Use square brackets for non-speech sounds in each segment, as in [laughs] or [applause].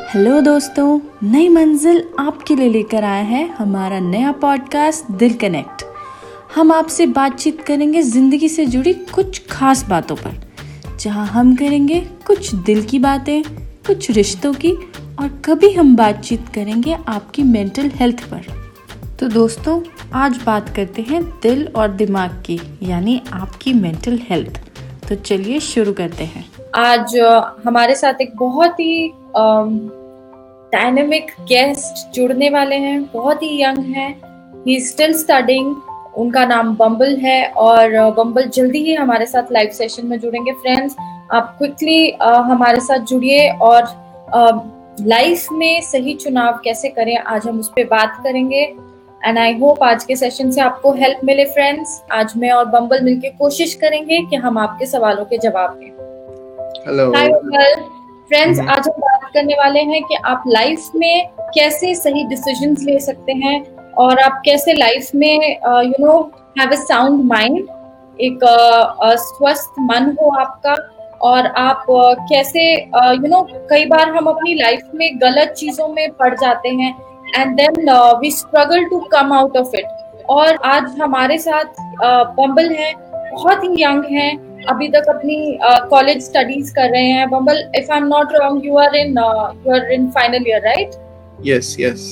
Hello दोस्तों, नई मंजिल आपके लिए लेकर आया है हमारा नया पॉडकास्ट दिल कनेक्ट। हम आपसे बातचीत करेंगे ज़िंदगी से जुड़ी कुछ खास बातों पर, जहाँ हम करेंगे कुछ दिल की बातें, कुछ रिश्तों की, और कभी हम बातचीत करेंगे आपकी मेंटल हेल्थ पर। तो दोस्तों, आज बात करते हैं दिल और दिमाग की, यानी आपकी मेंटल हेल्थ तो चलिए शुरू करते हैं। आज हमारे साथ एक बहुत ही डायनेमिक गेस्ट जुड़ने वाले हैं बहुत ही यंग हैं ही स्टिल स्टडिंग उनका नाम बम्बल है और बम्बल जल्दी ही हमारे साथ लाइव सेशन में जुड़ेंगे। फ्रेंड्स आप क्विकली हमारे साथ जुड़िए और लाइफ में सही चुनाव कैसे करें आज हम उस पर बात करेंगे। एंड आई होप आज के सेशन से आपको हेल्प मिले फ्रेंड्स आज मैं और बम्बल मिलके कोशिश करेंगे कि हम आपके सवालों के जवाब दें। हेलो हाय बम्बल फ्रेंड्स आज हम बात करने वाले हैं कि आप लाइफ में कैसे सही डिसीज़न ले सकते हैं और आप कैसे लाइफ में you know have a sound mind एक स्वस्थ मन हो आपका और आप कैसे यू नो कई बार हम अपनी लाइफ में गलत चीज़ों में पड़ जाते हैं and then we struggle to come out of it और आज हमारे साथ बम्बल है, बहुत ही यंग हैं अभी तक अपनी कॉलेज स्टडीज़ कर रहे हैं। बम्बल if I am not wrong you are in you are in final year right yes yes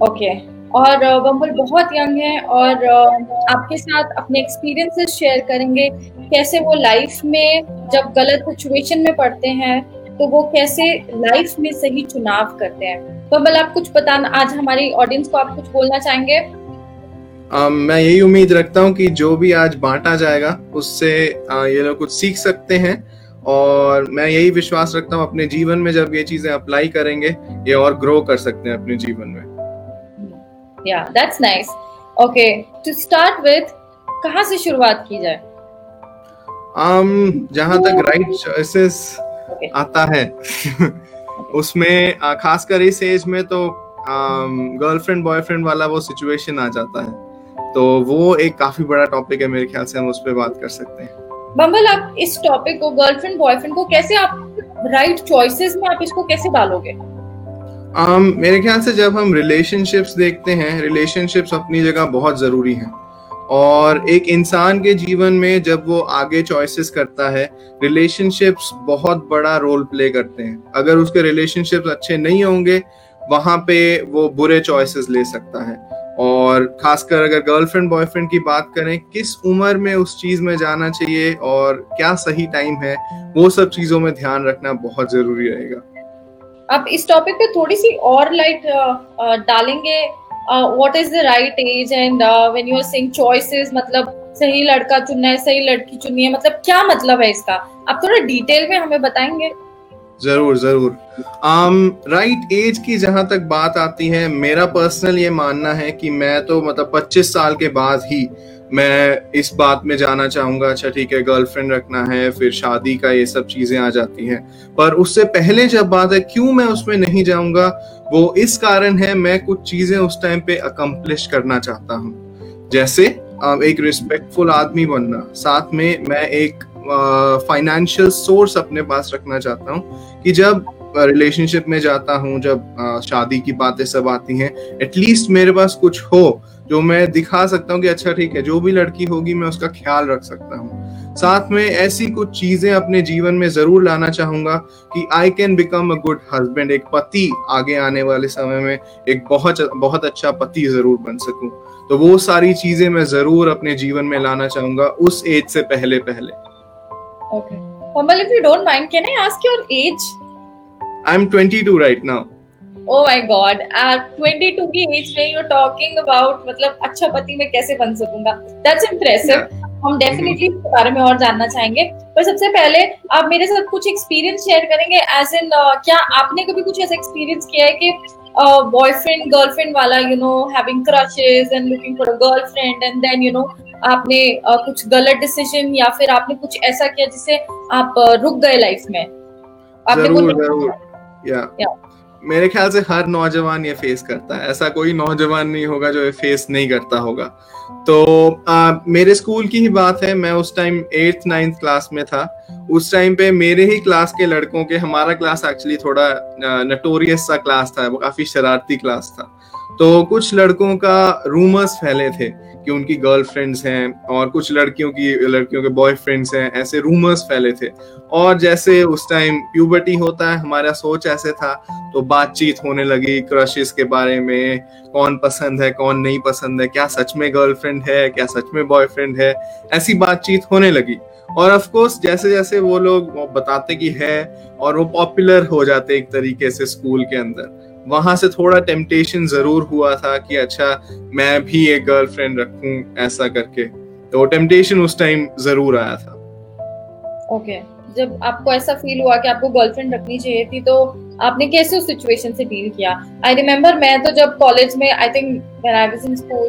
okay और बम्बल बहुत यंग है और आपके साथ अपने एक्सपीरियंसेस शेयर करेंगे। कैसे वो लाइफ में जब गलत सिचुएशन में पड़ते हैं तो वो कैसे लाइफ में सही चुनाव करते हैं। बम्बल आप कुछ बताना आज हमारी ऑडियंस को आप कुछ बोलना चाहेंगे? Um, मैं यही उम्मीद रखता हूँ कि जो भी आज बांटा जाएगा उससे uh, ये लोग कुछ सीख सकते हैं। और मैं यही विश्वास रखता हूँ अपने जीवन में जब ये चीज़ें अप्लाई करेंगे ये और ग्रो कर सकते हैं अपने जीवन में। या that's nice okay to start with कहाँ से शुरुआत की जाए? Um, जहाँ तक राइट चॉइसेस okay. आता है। [laughs] उसमें खासकर इस एज में तो गर्लफ्रेंड um, बॉयफ्रेंड वाला वो सिचुएशन आ जाता है। तो वो एक काफ़ी बड़ा टॉपिक है मेरे ख्याल से हम उस पर बात कर सकते हैं। बम्बल आप इस टॉपिक को गर्लफ्रेंड बॉयफ्रेंड को कैसे आप राइट चॉइसेस में आप इसको कैसे डालोगे? Um, मेरे ख्याल से जब हम रिलेशनशिप्स देखते हैं रिलेशनशिप्स अपनी जगह बहुत ज़रूरी हैं। और एक इंसान के जीवन में जब वो आगे चॉइसेस करता है रिलेशनशिप्स बहुत बड़ा रोल प्ले करते हैं। अगर उसके रिलेशनशिप्स अच्छे नहीं होंगे वहाँ पे वो बुरे चॉइसेस ले सकता है। और खासकर अगर गर्लफ्रेंड बॉयफ्रेंड की बात करें, किस उम्र में उस चीज़ में जाना चाहिए और क्या सही टाइम है, वो सब चीज़ों में ध्यान रखना बहुत ज़रूरी रहेगा। आप इस टॉपिक पे थोड़ी सी और लाइट डालेंगे। What is the right age and when you are saying choices मतलब सही लड़का चुनना है, सही लड़की चुननी है मतलब क्या मतलब है इसका? आप थोड़ा डिटेल में हमें बताएँगे। ज़रूर ज़रूर। आम राइट एज की जहाँ तक बात आती है, मेरा पर्सनल ये मानना है कि मैं तो मतलब 25 साल के बाद ही मैं इस बात में जाना चाहूँगा अच्छा ठीक है गर्लफ्रेंड रखना है, फिर शादी का ये सब चीज़ें आ जाती हैं। पर उससे पहले जब बात है, क्यों मैं उसमें नहीं जाऊँगा, वो इस कारण है मैं कुछ चीज़ें उस टाइम पे अकम्पलिश करना चाहता हूँ। जैसे एक रिस्पेक्टफुल आदमी बनना, साथ में मैं एक फाइनेंशियल सोर्स अपने पास रखना चाहता हूँ कि जब रिलेशनशिप में जाता हूँ, जब शादी की बातें सब आती हैं एटलीस्ट मेरे पास कुछ हो जो मैं दिखा सकता हूँ कि अच्छा ठीक है, जो भी लड़की होगी मैं उसका ख्याल रख सकता हूँ। साथ में ऐसी कुछ चीज़ें अपने जीवन में ज़रूर लाना चाहूँगा कि I can become a good husband एक पति आगे आने वाले समय में एक बहुत बहुत अच्छा पति ज़रूर बन सकूँ। तो वो सारी चीज़ें मैं ज़रूर अपने जीवन में लाना चाहूँगा उस एज से पहले पहले Okay. Kamal, if you don't mind, can I ask your age? I'm 22 right now. Oh my God, at 22 की एज में you're talking about मतलब अच्छा पति मैं कैसे बन सकूँगा That's impressive. Yeah. हम डेफिनेटली इसके बारे में और जानना चाहेंगे पर सबसे पहले आप मेरे साथ कुछ एक्सपीरियंस शेयर करेंगे एज इन uh, क्या आपने कभी कुछ ऐसा एक्सपीरियंस किया है कि बॉयफ्रेंड uh, गर्लफ्रेंड वाला you know having crushes and looking for a girlfriend and then you know आपने uh, कुछ गलत डिसीज़न या फिर आपने कुछ ऐसा किया जिससे आप uh, रुक गए लाइफ में। आपने ज़रूर, ज़रूर, या, या. मेरे ख्याल से हर नौजवान ये फेस करता है। ऐसा कोई नौजवान नहीं होगा जो ये फेस नहीं करता होगा। तो आ, मेरे स्कूल की ही बात है मैं उस टाइम एट्थ नाइन्थ क्लास में था। उस टाइम पे मेरे ही क्लास के लड़कों के हमारा क्लास एक्चुअली थोड़ा नटोरियस सा क्लास था वो काफ़ी शरारती क्लास था। तो कुछ लड़कों का रूमर्स फैले थे कि उनकी गर्लफ्रेंड्स हैं और कुछ लड़कियों की, लड़कियों के बॉयफ्रेंड्स हैं, ऐसे रूमर्स फैले थे। और जैसे उस टाइम प्यूबर्टी होता है, हमारा सोच ऐसे था तो बातचीत होने लगी क्रशेस के बारे में, कौन पसंद है, कौन नहीं पसंद है, क्या सच में गर्लफ्रेंड है, क्या सच में बॉयफ्रेंड है, ऐसी बातचीत होने लगी। और ऑफ़ कोर्स जैसे जैसे वो लोग बताते कि है, और वो पॉपुलर हो जाते एक तरीके से स्कूल के अंदर, वहाँ से थोड़ा टेम्पटेशन ज़रूर हुआ था कि अच्छा मैं भी एक गर्लफ्रेंड रखूँ ऐसा करके। तो टेम्पटेशन उस टाइम ज़रूर आया था। Okay okay. जब आपको ऐसा फील हुआ कि आपको गर्लफ्रेंड रखनी चाहिए थी तो आपने कैसे उस सिचुएशन से डील किया? आई रिमेम्बर मैं तो जब कॉलेज में I think when I was in school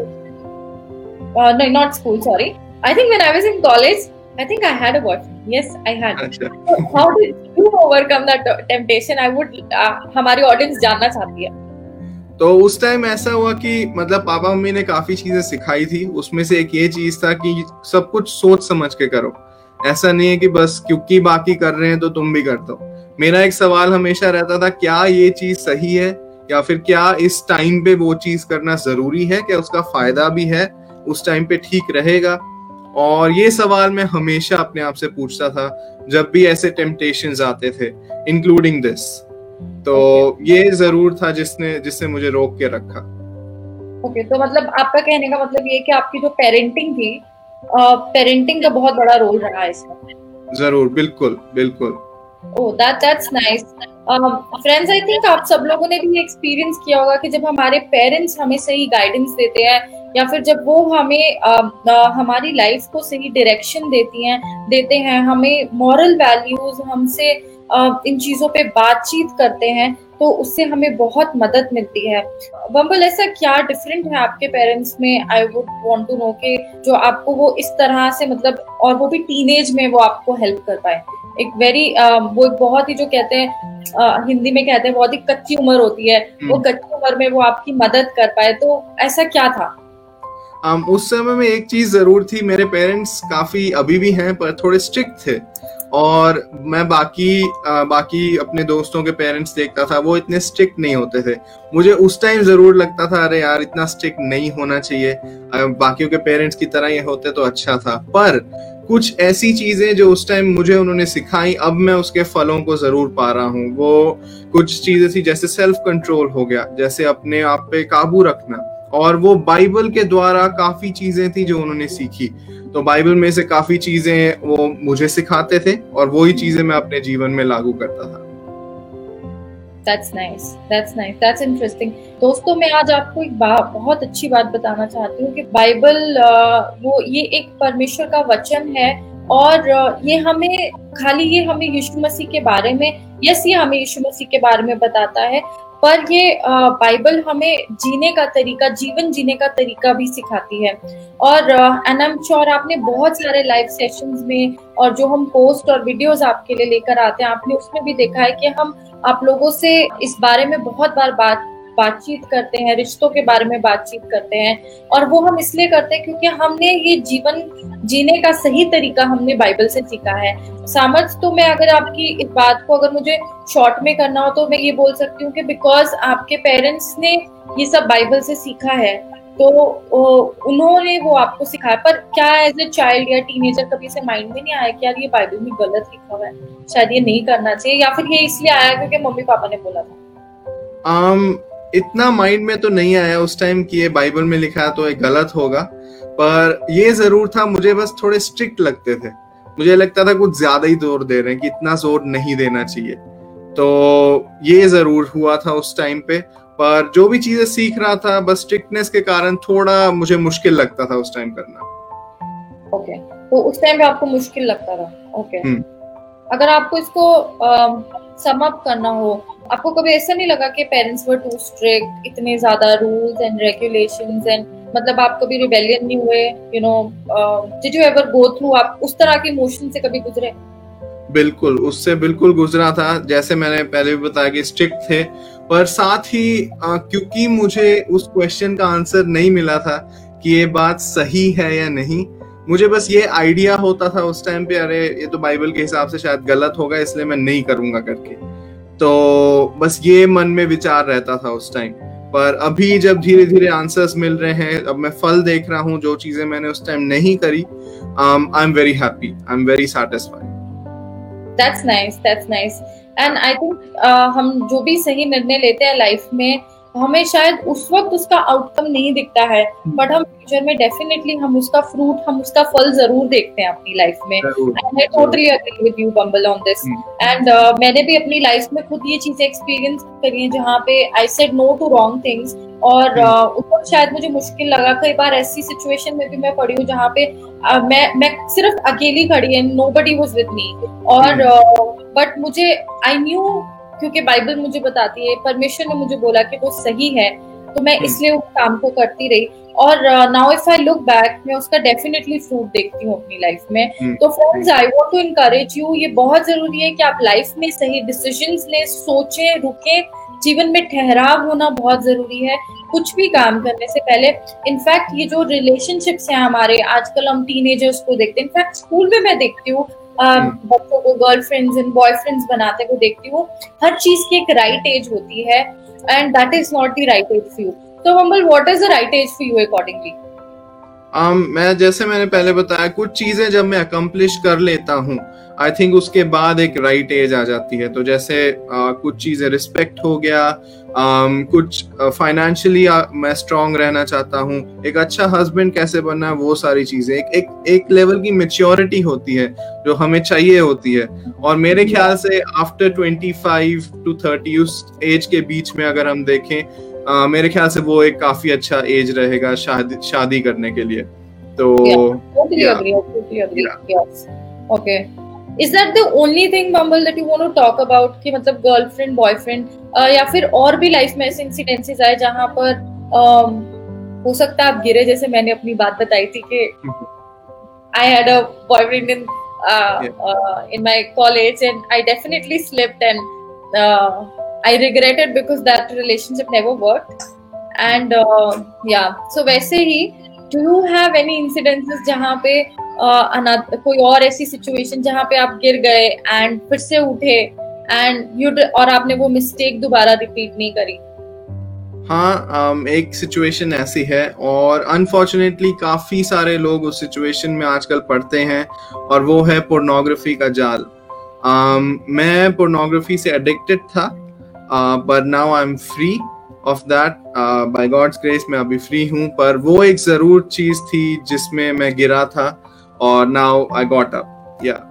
नहीं not school sorry I think when I was in college I think I had a boyfriend. Yes, I had. So how did you overcome that temptation? I would uh, हमारी audience जानना चाहती है। तो उस time ऐसा हुआ कि मतलब पापा मम्मी ने काफ़ी चीज़ें सिखाई थी। उसमें से एक ये चीज़ था कि सब कुछ सोच समझ के करो। ऐसा नहीं है कि बस क्योंकि बाकी कर रहे हैं तो तुम भी कर दो मेरा एक सवाल हमेशा रहता था क्या ये चीज़ सही है? या फिर क्या इस टाइम पे वो चीज़ करना ज़रूरी है? क्या उसका फ़ायदा भी है? उस टाइम पे ठीक रहेगा? और ये सवाल मैं हमेशा अपने आप से पूछता था जब भी ऐसे टेम्पटेशन आते थे इंक्लूडिंग दिस तो ये ज़रूर था जिसने जिससे मुझे रोक के रखा। ओके okay, तो मतलब आपका कहने का मतलब ये कि आपकी जो पेरेंटिंग थी पेरेंटिंग का बहुत बड़ा रोल रहा है इसमें। ज़रूर बिल्कुल बिल्कुल। ओह that that's nice friends I think आप सब लोगों ने भी एक्सपीरियंस किया होगा कि जब हमारे पेरेंट्स हमें सही गाइडेंस देते हैं या फिर जब वो हमें आ, आ, हमारी लाइफ को सही डायरेक्शन देती हैं देते हैं हमें मॉरल वैल्यूज़ हमसे इन चीज़ों पे बातचीत करते हैं तो उससे हमें बहुत मदद मिलती है। बम्बल ऐसा क्या डिफरेंट है आपके पेरेंट्स में? I would want to know के जो आपको वो इस तरह से मतलब और वो भी टीनेज में वो आपको हेल्प कर पाए। एक वेरी वो एक बहुत ही जो कहते हैं हिंदी में कहते हैं बहुत ही कच्ची उम्र होती है। वो हम्म। कच्ची उम्र में वो आपकी मदद कर पाए। तो ऐसा क्या था? Um, उस समय में एक चीज़ ज़रूर थी मेरे पेरेंट्स काफ़ी अभी भी हैं पर थोड़े स्ट्रिक्ट थे। और मैं बाकी आ, बाकी अपने दोस्तों के पेरेंट्स देखता था वो इतने स्ट्रिक्ट नहीं होते थे। मुझे उस टाइम ज़रूर लगता था अरे यार इतना स्ट्रिक्ट नहीं होना चाहिए। बाकियों के पेरेंट्स की तरह ये होते तो अच्छा था। पर कुछ ऐसी चीज़ें जो उस टाइम मुझे उन्होंने सिखाई अब मैं उसके फलों को ज़रूर पा रहा हूँ। वो कुछ चीज़ें थी जैसे सेल्फ कंट्रोल हो गया जैसे अपने आप पे काबू रखना। और वो बाइबल के द्वारा काफ़ी चीज़ें थी जो उन्होंने सीखी तो बाइबल में से काफ़ी चीज़ें वो मुझे सिखाते थे और वही चीज़ें मैं अपने जीवन में लागू करता था That's nice. That's nice. That's interesting. दोस्तों, मैं आज आपको एक बात बहुत अच्छी बात बताना चाहती हूँ कि बाइबल वो ये एक परमेश्वर का वचन है और ये हमें, खाली ये हमें यीशु मसीह के बारे में, यस, ये हमें यीशु मसीह के बारे में बताता है पर ये बाइबल हमें जीने का तरीका, जीवन जीने का तरीका भी सिखाती है। और आई एम श्योर आपने बहुत सारे लाइव सेशंस में और जो हम पोस्ट और वीडियोस आपके लिए लेकर आते हैं, आपने उसमें भी देखा है कि हम आप लोगों से इस बारे में बहुत बार बात बातचीत करते हैं रिश्तों के बारे में बातचीत करते हैं और वो हम इसलिए करते हैं क्योंकि हमने ये जीवन जीने का सही तरीका हमने बाइबल से सीखा है। सामर्थ्य तो मैं अगर आपकी इस बात को अगर मुझे शॉर्ट में करना हो तो मैं ये बोल सकती हूँ कि बिकॉज़ आपके पेरेंट्स ने ये सब बाइबल से सीखा है तो उन्होंने वो आपको सिखाया। पर क्या एज ए चाइल्ड या टीनेजर कभी से माइंड में नहीं आया कि यार ये बाइबल में गलत लिखा हुआ है? शायद ये नहीं करना चाहिए या फिर ये इसलिए आया क्योंकि मम्मी पापा ने बोला था। Um, इतना माइंड में तो नहीं आया उस टाइम कि ये बाइबल में लिखा है तो ये गलत होगा पर ये ज़रूर था मुझे बस थोड़े स्ट्रिक्ट लगते थे मुझे लगता था कुछ ज़्यादा ही ज़ोर दे रहे हैं कि इतना ज़ोर नहीं देना चाहिए तो ये ज़रूर हुआ था उस टाइम पे पर जो भी चीज़ें सीख रहा था बस स्ट्रिक्टनेस के कारण थोड़ा मुझे मुश्किल लगता था उस टाइम करना ओके okay. तो उस टाइम पे आपको मुश्किल लगता था ओके okay. हम्म। अगर आपको इसको सम अप करना हो आपको कभी ऐसा नहीं लगा कि पेरेंट्स वर टू स्ट्रिक्ट इतने ज़्यादा रूल्स एंड रेगुलेशंस एंड मतलब आप कभी रिबेलियन नहीं हुए you know did you ever go through आप उस तरह के इमोशन से कभी गुजरे? बिल्कुल उससे बिल्कुल गुजरा था जैसे मैंने पहले भी बताया कि स्ट्रिक्ट थे पर साथ ही आ, क्योंकि मुझे उस क्वेश्चन का आंसर नहीं मिला था कि ये बात सही है या नहीं मुझे बस ये आइडिया होता था उस टाइम पे, अरे, ये तो बाइबल के हिसाब से शायद गलत होगा, इसलिए मैं नहीं करूँगा करके। तो बस ये मन में विचार रहता था उस टाइम पर अभी जब धीरे धीरे आंसर्स मिल रहे हैं, अब मैं फल देख रहा हूँ, जो चीज़ें मैंने उस टाइम नहीं करी I am very happy I am very satisfied that's nice that's nice and I think हम जो भी सही निर्णय लेते हैं लाइफ में हमें शायद उस वक्त उसका आउटकम नहीं दिखता है बट हम फ्यूचर में डेफिनेटली हम उसका फ्रूट हम उसका फल ज़रूर देखते हैं अपनी लाइफ में। I totally agree with you bumble on this and मैंने भी अपनी लाइफ में खुद ये चीज़ें एक्सपीरियंस करी है जहाँ पे I said no to wrong things और hmm. uh, उस वक्त शायद मुझे मुश्किल लगा कई बार ऐसी सिचुएशन में भी मैं पड़ी हूँ जहाँ पे uh, मैं मैं सिर्फ़ अकेली खड़ी है nobody was with me और बट hmm. uh, मुझे आई न्यू क्योंकि बाइबल मुझे बताती है परमेश्वर ने मुझे बोला कि वो सही है तो मैं हम्म। इसलिए उस काम को करती रही और now if I look back मैं उसका डेफिनेटली फ्रूट देखती हूँ अपनी लाइफ में हम्म। तो friends I want to encourage you ये बहुत ज़रूरी है कि आप लाइफ में सही डिसीज़न लें सोचें रुके जीवन में ठहराव होना बहुत ज़रूरी है कुछ भी काम करने से पहले इनफैक्ट ये जो रिलेशनशिप्स हैं हमारे आजकल हम टीनेजर्स को देखते हैं इनफैक्ट स्कूल में मैं देखती हूँ। बच्चों को गर्लफ्रेंड्स एंड बॉयफ्रेंड्स बनाते हुए देखती हूँ। हर चीज़ की एक राइट एज होती है and that is not the right age for you तो बोल what is the right age for you accordingly um, मैं जैसे मैंने पहले बताया कुछ चीज़ें जब मैं अकम्पलिश कर लेता हूँ आई थिंक उसके बाद एक राइट एज आ जाती है। तो जैसे uh, कुछ चीज़ें रिस्पेक्ट हो गया um, कुछ फाइनेंशियली uh, मैं स्ट्रांग रहना चाहता हूँ एक अच्छा हस्बैंड कैसे बनना है वो सारी चीज़ें। एक एक एक लेवल की मेच्योरिटी होती है जो हमें चाहिए होती है। और मेरे ख्याल से after twenty five to thirty उस एज के बीच में अगर हम देखें uh, मेरे ख्याल से वो एक काफ़ी अच्छा एज रहेगा शादी शादी करने के लिए। तो okay is that the only thing bumble that you want to talk about कि मतलब गर्लफ्रेंड बॉयफ्रेंड या फिर और भी लाइफ में ऐसे इंसिडेंसेस आए जहाँ पर um, हो सकता है आप गिरे जैसे मैंने अपनी बात बताई थी कि I had a boyfriend in in my college and I definitely slipped and uh, I regretted because that relationship never worked. And uh, yeah. So वैसे ही do you have any incidences जहाँ पे अनाथ कोई और ऐसी सिचुएशन जहाँ पे आप गिर गए एंड फिर से उठे एंड यू और आपने वो मिस्टेक दोबारा रिपीट नहीं करी? हाँ um, एक सिचुएशन ऐसी है और अनफॉर्चुनेटली काफ़ी सारे लोग उस सिचुएशन में आजकल पढ़ते हैं और वो है पोर्नोग्राफी का जाल। Um, मैं पोर्नोग्राफी से एडिक्टेड था पर now I am free of that by God's grace मैं अभी फ्री हूँ पर वो एक ज़रूर चीज़ थी जिसमें मैं गिरा था और नाउ आई गॉट अप या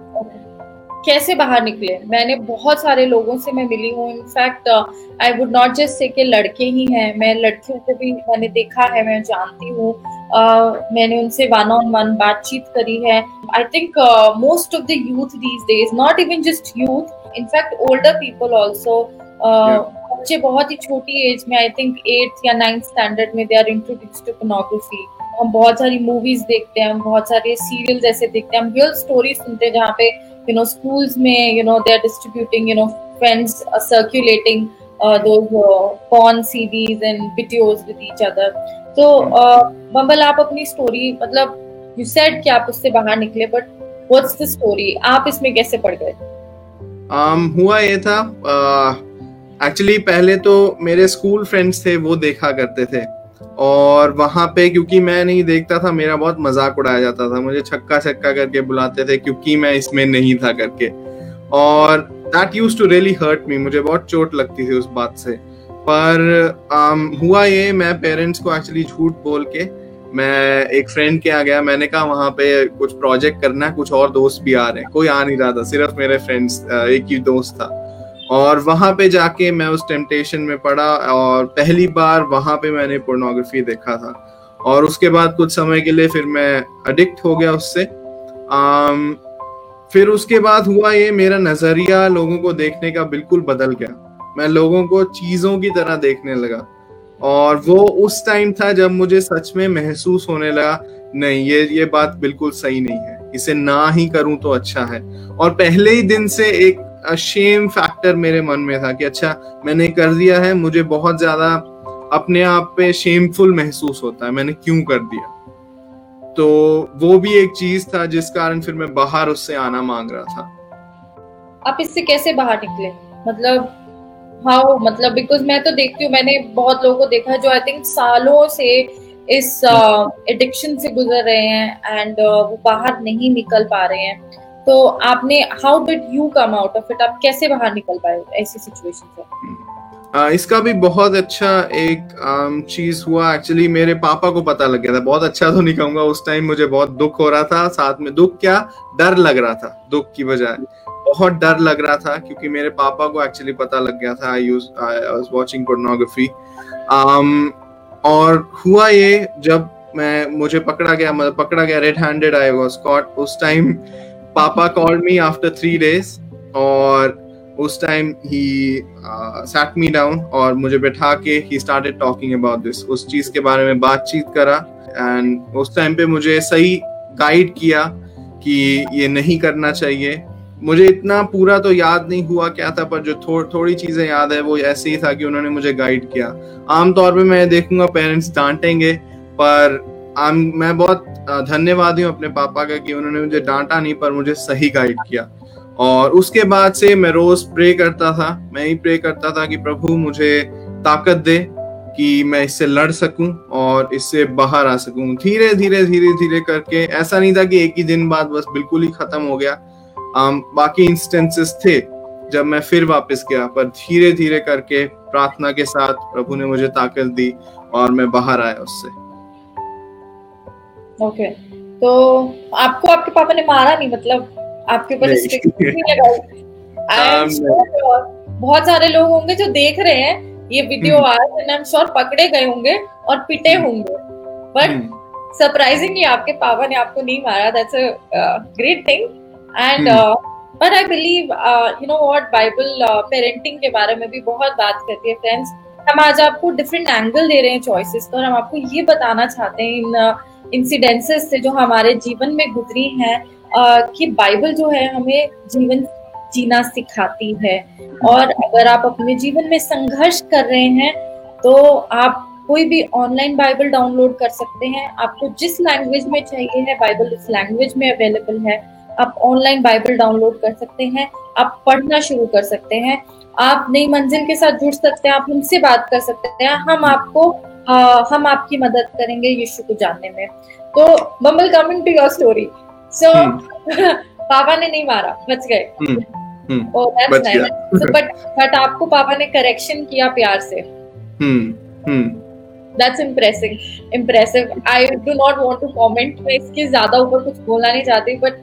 कैसे बाहर निकले? मैंने बहुत सारे लोगों से मैं मिली हूँ। In fact I would not just say कि लड़के ही हैं मैं लड़कियों को भी मैंने देखा है मैं जानती हूँ। Uh, मैंने उनसे वन ऑन वन बातचीत करी है। I think most of the youth these days not even just youth in fact older people also बच्चे बहुत ही छोटी एज में आई थिंक एट्थ या नाइन्थ स्टैंडर्ड में they are introduced to pornography हम बहुत सारी मूवीज़ देखते हैं हम बहुत सारे सीरियल ऐसे देखते हैं हम रियल स्टोरी सुनते हैं जहाँ पे यू नो स्कूल्स में you know they are distributing you know friends circulating those uh, porn CDs and videos with each other. तो बम्बल आप अपनी स्टोरी मतलब यू सेड कि आप उससे बाहर निकले बट व्हाट्स द स्टोरी आप इसमें कैसे पड़ गए? Um, हुआ ये था एक्चुअली uh, पहले तो मेरे स्कूल फ्रेंड्स थे वो देखा करते थे। और वहाँ पे क्योंकि मैं नहीं देखता था मेरा बहुत मज़ाक उड़ाया जाता था। मुझे छक्का छक्का करके बुलाते थे क्योंकि मैं इसमें नहीं था करके। और that use to really hurt me मुझे बहुत चोट लगती थी उस बात से। पर um, हुआ ये मैं पेरेंट्स को एक्चुअली झूठ बोल के मैं एक फ्रेंड के आ गया। मैंने कहा वहाँ पे कुछ प्रोजेक्ट करना है कुछ और दोस्त भी आ रहे हैं। कोई आ नहीं रहा था सिर्फ़ मेरे फ्रेंड्स एक ही दोस्त था। और वहाँ पे जाके मैं उस टेम्पटेशन में पड़ा और पहली बार वहाँ पे मैंने पोर्नोग्राफी देखा था। और उसके बाद कुछ समय के लिए फिर मैं अडिक्ट हो गया उससे। आम, फिर उसके बाद हुआ ये मेरा नज़रिया लोगों को देखने का बिल्कुल बदल गया। मैं लोगों को चीज़ों की तरह देखने लगा। और वो उस टाइम था जब मुझे सच में महसूस होने लगा नहीं ये ये बात बिल्कुल सही नहीं है। इसे ना ही करूँ तो अच्छा है। और पहले ही दिन से एक शेम फैक्टर मेरे मन में था कि अच्छा मैंने कर दिया है मुझे बहुत ज़्यादा अपने आप पे शेमफुल महसूस होता है मैंने क्यों कर दिया? तो वो भी एक चीज़ था जिस कारण फिर मैं बाहर उससे आना मांग रहा था। आप इससे कैसे बाहर निकले? मतलब हाउ मतलब बिकॉज़ मैं तो देखती हूँ मैंने बहुत लोगों को देखा जो आई थिंक सालों से इस एडिक्शन uh, से गुजर रहे हैं एंड uh, वो बाहर नहीं निकल पा रहे हैं। तो आपने how did you come out of it आप कैसे बाहर निकल पाए ऐसी सिचुएशन से? Uh, इसका भी बहुत अच्छा एक um, चीज़ हुआ। एक्चुअली मेरे पापा को पता लग गया था। बहुत अच्छा तो नहीं कहूँगा। उस टाइम मुझे बहुत दुख हो रहा था। साथ में दुख क्या? डर लग रहा था दुख की बजाय। बहुत डर लग रहा था क्योंकि मेरे पापा को एक्चुअली पता लग गया था। I use I was watching pornography और हुआ ये जब मैं मुझे पकड़ा गया मतलब पकड़ा गया red handed I was caught उस टाइम पापा called me after three days और उस टाइम ही सैट मी डाउन और मुझे बैठा के ही स्टार्टेड टॉकिंग अबाउट दिस उस चीज़ के बारे में बातचीत करा एंड उस टाइम पे मुझे सही गाइड किया कि ये नहीं करना चाहिए। मुझे इतना पूरा तो याद नहीं हुआ क्या था पर जो थो, थोड़ी चीज़ें याद है वो ऐसे ही था कि उन्होंने मुझे गाइड किया। आमतौर पे मैं देखूँगा पेरेंट्स डांटेंगे पर मैं बहुत धन्यवादी हूँ अपने पापा का कि उन्होंने मुझे डांटा नहीं पर मुझे सही गाइड किया। और उसके बाद से मैं रोज प्रे करता था मैं ही प्रे करता था कि प्रभु मुझे ताकत दे कि मैं इससे लड़ सकूँ और इससे बाहर आ सकूँ। धीरे धीरे धीरे धीरे करके ऐसा नहीं था कि एक ही दिन बाद बस बिल्कुल ही खत्म हो गया। um, बाकी इंस्टेंसेस थे जब मैं फिर वापस गया पर धीरे धीरे करके प्रार्थना के साथ प्रभु ने मुझे ताकत दी और मैं बाहर आया उससे। Okay okay. तो आपको आपके पापा ने मारा नहीं मतलब आपके ऊपर um, बहुत सारे लोग होंगे जो देख रहे हैं ये वीडियो हम्म। आज एंड आई एम श्योर पकड़े गए होंगे और पिटे हम्म। होंगे। बट सरप्राइजिंगली आपके पापा ने आपको नहीं मारा। That's a great thing and but I believe you know what Bible parenting के बारे में भी बहुत बात करती है फ्रेंड्स हम आज आपको डिफरेंट एंगल दे रहे हैं चॉइसेस और हम आपको ये बताना चाहते हैं इन इंसिडेंसेस से जो हमारे जीवन में गुजरी हैं कि बाइबल जो है हमें जीवन जीना सिखाती है। और अगर आप अपने जीवन में संघर्ष कर रहे हैं तो आप कोई भी ऑनलाइन बाइबल डाउनलोड कर सकते हैं। आपको जिस लैंग्वेज में चाहिए है, बाइबल उस लैंग्वेज में अवेलेबल है। आप ऑनलाइन बाइबल डाउनलोड कर सकते हैं, आप पढ़ना शुरू कर सकते हैं। आप नई मंजिल के साथ जुड़ सकते हैं, आप हमसे बात कर सकते हैं। हम आपको आ, हम आपकी मदद करेंगे यीशु को जानने में। तो Bumble coming to your story so पापा ने नहीं मारा बच गए। बट बट आपको पापा ने करेक्शन किया प्यार से। That's impressive impressive I do not want to comment मैं इसके ज़्यादा ऊपर कुछ बोलना नहीं चाहती but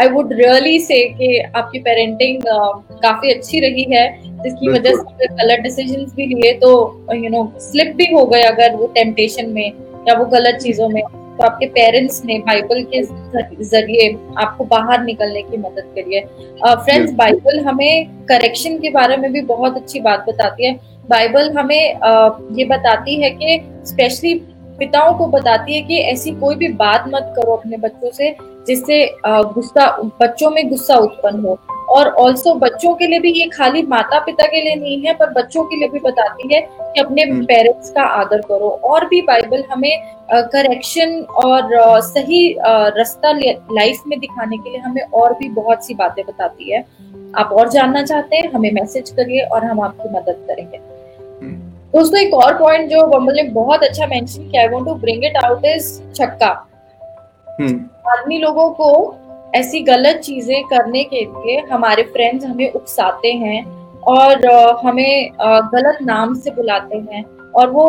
I would really say कि आपकी पेरेंटिंग uh, काफ़ी अच्छी रही है। जिसकी वजह से गलत डिसीज़न भी लिए तो यू नो स्लिप भी हो गए अगर वो टेम्पटेशन में या वो गलत चीज़ों में। तो आपके पेरेंट्स ने बाइबल के ज़रिए आपको बाहर निकलने की मदद करी है। फ्रेंड्स uh, बाइबल हमें करेक्शन के बारे में भी बहुत अच्छी बात बताती है। बाइबल हमें uh, ये बताती है कि स्पेशली पिताओं को बताती है कि ऐसी कोई भी बात मत करो अपने बच्चों से। जिससे गुस्सा बच्चों में गुस्सा उत्पन्न हो। और ऑल्सो बच्चों के लिए भी ये खाली माता पिता के लिए नहीं है पर बच्चों के लिए भी बताती है कि अपने पेरेंट्स हम्म। का आदर करो। और भी बाइबल हमें करेक्शन और सही रास्ता लाइफ में दिखाने के लिए हमें और भी बहुत सी बातें बताती है। आप और जानना चाहते हैं हमें मैसेज करिए और हम आपकी मदद करेंगे। हम्म। दोस्तों एक और पॉइंट जो बम्बल ने बहुत अच्छा मेंशन किया I want to bring it out is छक्का। आदमी लोगों को ऐसी गलत चीज़ें करने के लिए हमारे फ्रेंड्स हमें उकसाते हैं और हमें गलत नाम से बुलाते हैं और वो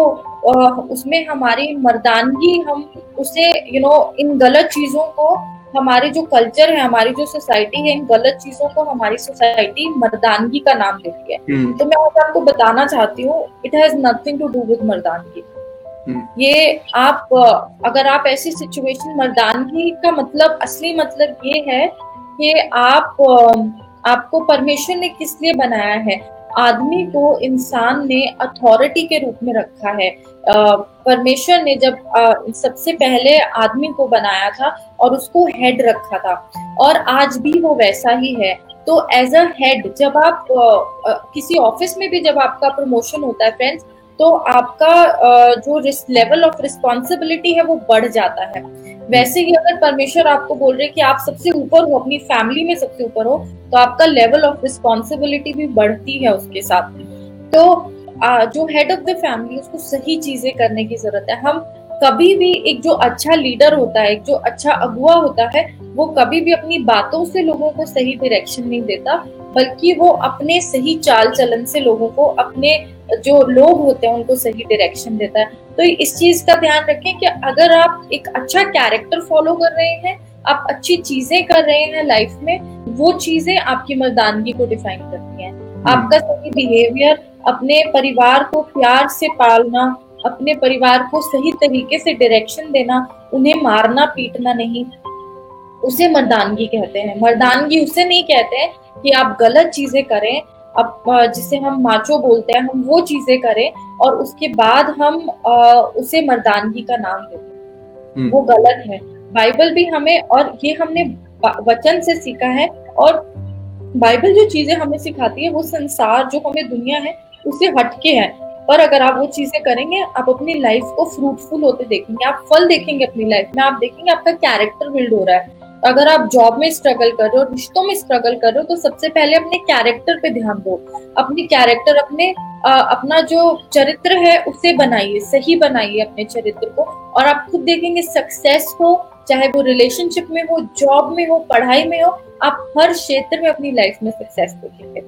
उसमें हमारी मर्दानगी हम उसे यू नो इन गलत चीज़ों को हमारे जो कल्चर है हमारी जो सोसाइटी है इन गलत चीज़ों को हमारी सोसाइटी मर्दानगी का नाम देती है हम्म। तो मैं आज आपको बताना चाहती हूँ it has nothing to do with मर्दानगी। ये आप, अगर आप ऐसी सिचुएशन मर्दानगी का मतलब असली मतलब ये है कि आप, आपको परमेश्वर ने किस लिए बनाया है? आदमी को इंसान ने अथॉरिटी के रूप में रखा है। परमेश्वर ने जब सबसे पहले आदमी को बनाया था और उसको हेड रखा था, और आज भी वो वैसा ही है। तो एज अ हेड जब आप किसी ऑफ़िस में भी जब आपका प्रमोशन होता है फ्रेंड्स तो आपका जो लेवल ऑफ़ रिस्पॉन्सिबिलिटी है वो बढ़ जाता है। वैसे ही अगर परमेश्वर आपको बोल रहे कि आप सबसे ऊपर हो, अपनी फैमिली में सबसे ऊपर हो तो आपका लेवल ऑफ़ रिस्पॉन्सिबिलिटी भी बढ़ती है उसके साथ। तो जो हेड ऑफ़ द फैमिली उसको सही चीज़ें करने की ज़रूरत है। हम कभी भी एक जो अच्छा लीडर होता है, एक जो अच्छा अगुआ होता है, वो कभी भी अपनी बातों से लोगों को सही डायरेक्शन नहीं देता, बल्कि वो अपने सही चाल चलन से लोगों को अपने जो लोग होते हैं उनको सही डायरेक्शन देता है। तो इस चीज़ का ध्यान रखें कि अगर आप एक अच्छा कैरेक्टर फॉलो कर रहे हैं आप अच्छी चीज़ें कर रहे हैं लाइफ में वो चीज़ें आपकी मर्दानगी को डिफाइन करती हैं। हम्म। आपका सही बिहेवियर अपने परिवार को प्यार से पालना अपने परिवार को सही तरीके से डायरेक्शन देना उन्हें मारना पीटना नहीं उसे मर्दानगी कहते हैं। मर्दानगी उसे नहीं कहते हैं कि आप गलत चीज़ें करें अब जिसे हम माचो बोलते हैं हम वो चीज़ें करें और उसके बाद हम उसे मर्दानगी का नाम देते हैं हम्म। वो गलत है। बाइबल भी हमें और ये हमने वचन से सीखा है और बाइबल जो चीज़ें हमें सिखाती है वो संसार जो हमें दुनिया है उसे हटके है। पर अगर आप वो चीज़ें करेंगे आप अपनी लाइफ को फ्रूटफुल होते देखेंगे आप फल देखेंगे अपनी लाइफ में आप देखेंगे आपका कैरेक्टर बिल्ड हो रहा है। अगर आप जॉब में स्ट्रगल कर रहे हो रिश्तों में स्ट्रगल कर रहे हो तो सबसे पहले अपने कैरेक्टर पे ध्यान दो। अपने कैरेक्टर अपने आ, अपना जो चरित्र है उसे बनाइए सही बनाइए अपने चरित्र को और आप खुद देखेंगे सक्सेस हो चाहे वो रिलेशनशिप में हो जॉब में हो पढ़ाई में हो आप हर क्षेत्र में अपनी लाइफ में सक्सेस देखेंगे।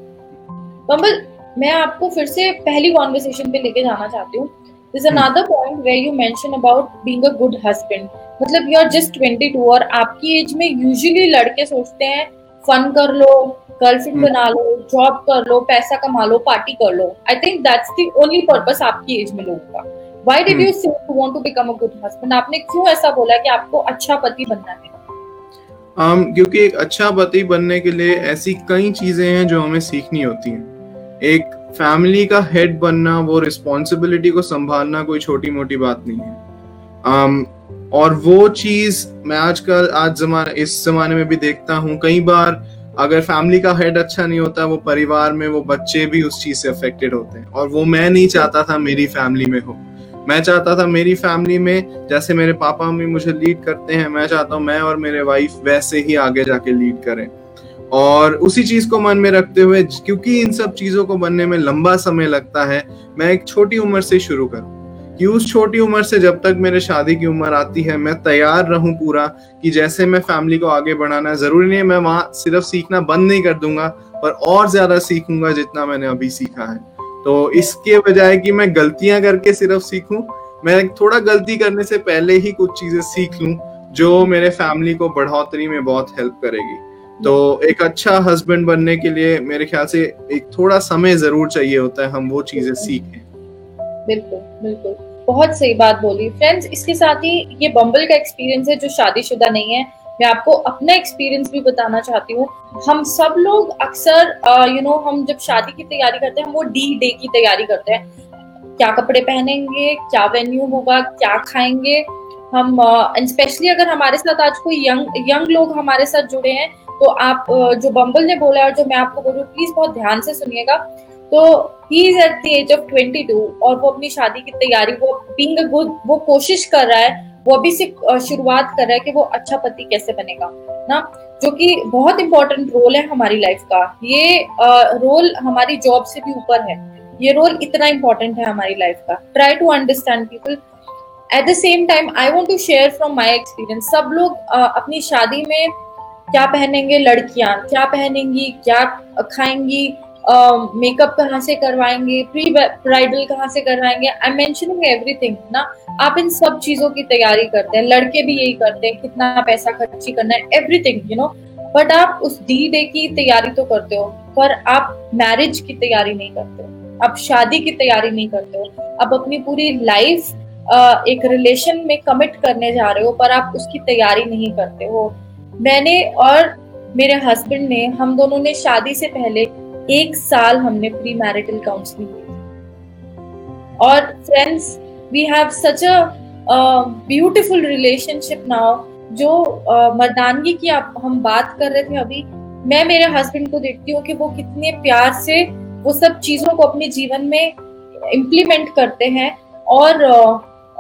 बम्बल मैं आपको फिर से पहली कॉन्वर्सेशन पे लेके जाना चाहती हूँ। This another point where you mention about being a good husband मतलब यू आर जस्ट 22 और आपकी एज में यूजुअली लड़के सोचते हैं फन कर लो गर्लफ्रेंड hmm. बना लो जॉब कर लो पैसा कमा लो पार्टी कर लो। I think that's the only purpose आपकी एज में लोगों का। Why did you say you want to become a good husband आपने क्यों ऐसा बोला कि आपको अच्छा पति बनना है? Um, क्योंकि एक अच्छा पति बनने के लिए ऐसी कई चीज़ें हैं जो हमें सीखनी होती हैं। एक फैमिली का हेड बनना वो रिस्पॉन्सिबिलिटी को संभालना कोई छोटी मोटी बात नहीं है। Um, और वो चीज़ मैं आजकल, आज जमाने, इस जमाने में भी देखता हूँ। कई बार अगर फैमिली का हेड अच्छा नहीं होता, वो परिवार में वो बच्चे भी उस चीज़ से अफेक्टेड होते हैं। और वो मैं नहीं चाहता था मेरी फैमिली में हो। मैं चाहता था मेरी फैमिली में जैसे मेरे पापा, मम्मी मुझे लीड करते हैं, मैं चाहता हूँ मैं और मेरे वाइफ वैसे ही आगे जाके लीड करें। और उसी चीज़ को मन में रखते हुए, क्योंकि इन सब चीज़ों को बनने में लंबा समय लगता है, मैं एक छोटी उम्र से शुरू करूँ। कि उस छोटी उम्र से जब तक मेरे शादी की उम्र आती है, मैं तैयार रहूँ पूरा कि जैसे मैं फैमिली को आगे बढ़ाना है ज़रूरी नहीं मैं वहाँ सिर्फ़ सीखना बंद नहीं कर दूँगा, पर और ज़्यादा सीखूँगा जितना मैंने अभी सीखा है। तो इसके बजाय कि मैं गलतियाँ करके सिर्फ़ सीखूं, मैं थोड़ा गलती करने से पहले ही कुछ चीज़ें सीख लूँ, जो मेरे फैमिली को बढ़ोतरी में बहुत हेल्प करेगी। तो एक अच्छा हस्बैंड बनने के लिए मेरे ख्याल से एक थोड़ा समय ज़रूर चाहिए होता है, हम वो चीज़ें सीखें। बिल्कुल बिल्कुल। बहुत सही बात बोली। फ्रेंड्स इसके साथ ही ये बम्बल का एक्सपीरियंस है जो शादीशुदा नहीं है। मैं आपको अपना एक्सपीरियंस भी बताना चाहती हूँ। हम सब लोग अक्सर यू नो हम जब शादी की तैयारी करते हैं, हम वो डी डे की तैयारी करते हैं। क्या कपड़े पहनेंगे, क्या वेन्यू होगा, क्या खाएँगे? हम एंड स्पेशली अगर हमारे साथ आज कोई यंग यंग लोग हमारे साथ जुड़े हैं तो आप जो बम्बल ने बोला और जो मैं आपको बोलूँ प्लीज़ बहुत ध्यान से सुनिएगा। तो he is at the age of 22 और वो अपनी शादी की तैयारी, वो बीइंग गुड वो कोशिश कर रहा है, वो अभी से शुरुआत कर रहा है कि वो अच्छा पति कैसे बनेगा, ना? जो कि बहुत इंपॉर्टेंट रोल है हमारी लाइफ का। ये रोल हमारी जॉब से भी ऊपर है। ये रोल इतना इंपॉर्टेंट है हमारी लाइफ का। Try to understand people at the same time I want to share from my experience सब लोग अपनी शादी में क्या पहनेंगे? लड़कियाँ, क्या पहनेंगी? क्या खाएँगी? मेकअप uh, कहाँ से करवाएँगे प्री ब्राइडल कहाँ से करवाएँगे? आई मेंशनिंग एवरीथिंग ना? आप इन सब चीज़ों की तैयारी करते हैं लड़के भी यही करते हैं कितना पैसा खर्ची करना है एवरीथिंग यू नो बट आप उस डी डे की तैयारी तो करते हो पर आप मैरिज की तैयारी नहीं करते हो आप शादी की तैयारी नहीं करते हो आप अपनी पूरी लाइफ एक रिलेशन में कमिट करने जा रहे हो पर आप उसकी तैयारी नहीं करते हो। मैंने और मेरे हस्बैंड ने हम दोनों ने शादी से पहले एक साल हमने प्री मैरिटल काउंसलिंग की और friends we have such a beautiful relationship now जो uh, मर्दानगी की आप हम बात कर रहे थे अभी मैं मेरे हस्बैंड को देखती हूँ कि वो कितने प्यार से वो सब चीज़ों को अपने जीवन में इम्प्लीमेंट करते हैं और uh,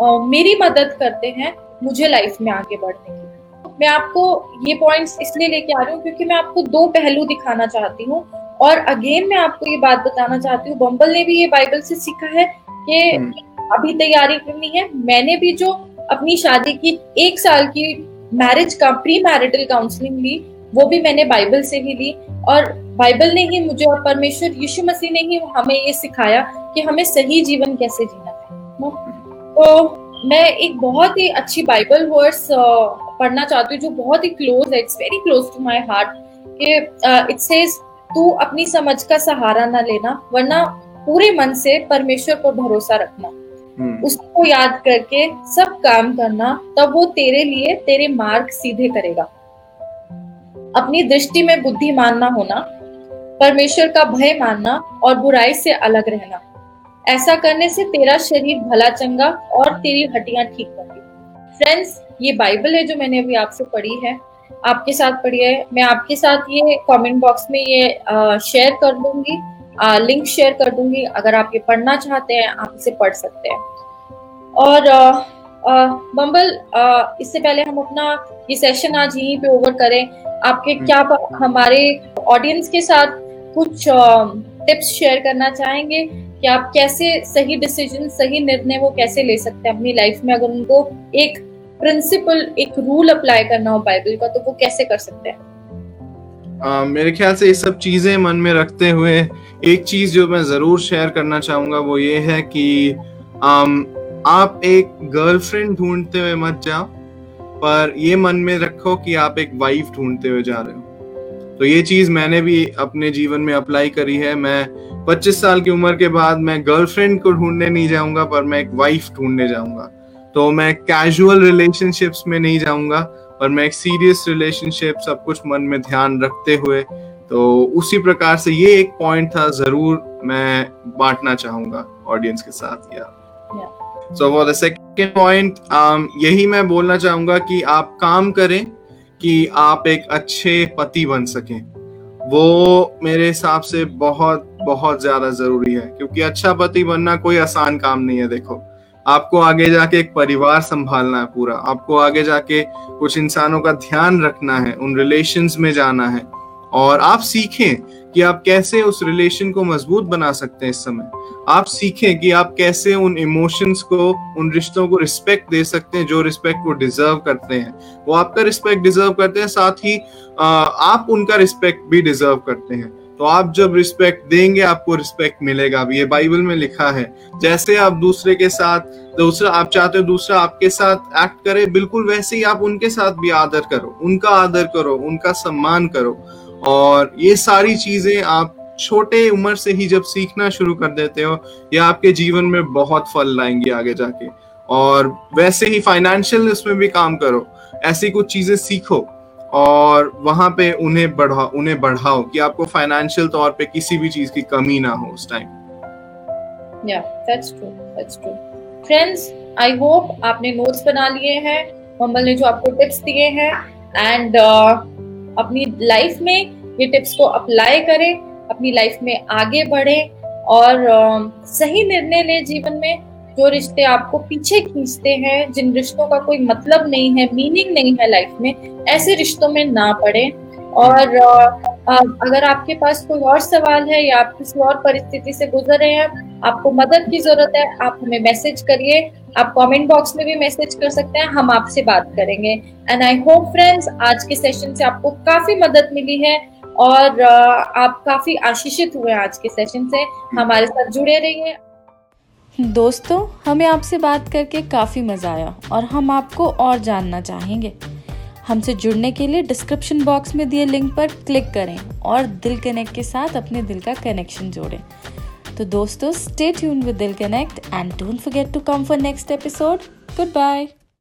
uh, मेरी मदद करते हैं मुझे लाइफ में आगे बढ़ने की। मैं आपको ये पॉइंट्स इसलिए लेके आ रही हूँ क्योंकि मैं आपको दो पहलू दिखाना चाहती हूँ। और अगेन मैं आपको ये बात बताना चाहती हूँ बम्बल ने भी ये बाइबल से सीखा है कि हम्म। अभी तैयारी करनी है। मैंने भी जो अपनी शादी की एक साल की मैरिज का प्री मैरिटल काउंसलिंग ली वो भी मैंने बाइबल से ही ली। और बाइबल ने ही मुझे और परमेश्वर यीशु मसीह ने ही हमें ये सिखाया कि हमें सही जीवन कैसे जीना है। तो मैं एक बहुत ही अच्छी बाइबल वर्स पढ़ना चाहती हूँ जो बहुत ही क्लोज है it's very close to my heart कि इट सेज तू अपनी समझ का सहारा ना लेना वरना पूरे मन से परमेश्वर पर भरोसा रखना। hmm. उसको याद करके सब काम करना तब वो तेरे लिए तेरे मार्ग सीधे करेगा। अपनी दृष्टि में बुद्धि मानना होना परमेश्वर का भय मानना और बुराई से अलग रहना। ऐसा करने से तेरा शरीर भला चंगा और तेरी हड्डियाँ ठीक होंगी। फ्रेंड्स ये बाइबल है जो मैंने अभी आपसे पढ़ी है। आपके साथ पढ़ी है। मैं आपके साथ ये कमेंट बॉक्स में ये शेयर कर दूँगी। आ, लिंक शेयर कर दूँगी। अगर आप ये पढ़ना चाहते हैं आप इसे पढ़ सकते हैं। और बम्बल इससे पहले हम अपना ये सेशन आज यहीं पे ओवर करें। आपके हम्म। क्या हमारे ऑडियंस के साथ कुछ टिप्स शेयर करना चाहेंगे? कि आप कैसे सही डिसीज़न सही निर्णय वो कैसे ले सकते हैं अपनी लाइफ में? अगर उनको एक प्रिंसिपल एक रूल अप्लाई करना हो बाइबल का तो वो कैसे कर सकते हैं? Uh, मेरे ख्याल से ये सब चीज़ें मन में रखते हुए एक चीज़ जो मैं ज़रूर शेयर करना चाहूँगा वो ये है कि um, आप एक गर्लफ्रेंड ढूंढते हुए मत जाओ पर ये मन में रखो कि आप एक वाइफ ढूंढते हुए जा रहे हो। तो ये चीज़ मैंने भी अपने जीवन में अप्लाई करी है। मैं 25 साल की उम्र के बाद मैं गर्लफ्रेंड को ढूँढने नहीं जाऊँगा पर मैं एक वाइफ ढूँढने जाऊँगा। तो मैं कैजुअल रिलेशनशिप्स में नहीं जाऊँगा और मैं एक सीरियस रिलेशनशिप सब कुछ मन में ध्यान रखते हुए तो उसी प्रकार से ये एक पॉइंट था ज़रूर मैं बांटना चाहूँगा ऑडियंस के साथ या so for the second point यही मैं बोलना चाहूँगा कि आप काम करें कि आप एक अच्छे पति बन सकें। वो मेरे हिसाब से बहुत बहुत ज़्यादा ज़रूरी है क्योंकि अच्छा पति बनना कोई आसान काम नहीं है देखो। आपको आगे जाके एक परिवार संभालना है पूरा। आपको आगे जाके कुछ इंसानों का ध्यान रखना है, उन रिलेशंस में जाना है। और आप सीखें कि आप कैसे उस रिलेशन को मज़बूत बना सकते हैं इस समय। आप सीखें कि आप कैसे उन इमोशंस को, उन रिश्तों को रिस्पेक्ट दे सकते हैं, जो रिस्पेक्ट वो डिजर्व करते हैं। वो आपका रिस्पेक्ट डिजर्व करते हैं, साथ ही आप उनका रिस्पेक्ट भी डिजर्व करते हैं। तो आप जब रिस्पेक्ट देंगे, आपको रिस्पेक्ट मिलेगा। ये बाइबल में लिखा है, जैसे आप दूसरे के साथ, दूसरा, आप चाहते हो दूसरा आपके साथ एक्ट करे, बिल्कुल वैसे ही आप उनके साथ भी आदर करो। उनका आदर करो, उनका सम्मान करो। और ये सारी चीज़ें आप छोटे उम्र से ही जब सीखना शुरू कर देते हो, ये आपके जीवन में बहुत फल लाएँगे आगे जाके। और वैसे ही फाइनेंशियल उसमें भी काम करो। ऐसी कुछ चीज़ें सीखो। और वहाँ पे उन्हें बढ़ाओ उन्हें बढ़ाओ कि आपको फाइनेंशियल तौर पे किसी भी चीज़ की कमी ना हो उस टाइम या that's true that's true friends I hope आपने नोट्स बना लिए हैं मम्मल ने जो आपको टिप्स दिए हैं एंड uh, अपनी लाइफ में ये टिप्स को अप्लाई करें अपनी लाइफ में आगे बढ़े और uh, सही निर्णय ले जीवन में जो रिश्ते आपको पीछे खींचते हैं, जिन रिश्तों का कोई मतलब नहीं है मीनिंग नहीं है लाइफ में, ऐसे रिश्तों में ना पड़े। और अगर आपके पास कोई और सवाल है या आप किसी और परिस्थिति से गुजर रहे हैं, आपको मदद की ज़रूरत है, आप हमें मैसेज करिए। आप कमेंट बॉक्स में भी मैसेज कर सकते हैं, हम आपसे बात करेंगे। एंड आई होप फ्रेंड्स आज के सेशन से आपको काफ़ी मदद मिली है और आप काफ़ी आशीषित हुए आज के सेशन से। हमारे साथ जुड़े रहिए। दोस्तों, हमें आपसे बात करके काफ़ी मज़ा आया और हम आपको और जानना चाहेंगे। हमसे जुड़ने के लिए डिस्क्रिप्शन बॉक्स में दिए लिंक पर क्लिक करें और दिल कनेक्ट के साथ अपने दिल का कनेक्शन जोड़ें। तो दोस्तों stay tune with Dil connect and don't forget to come for next episode goodbye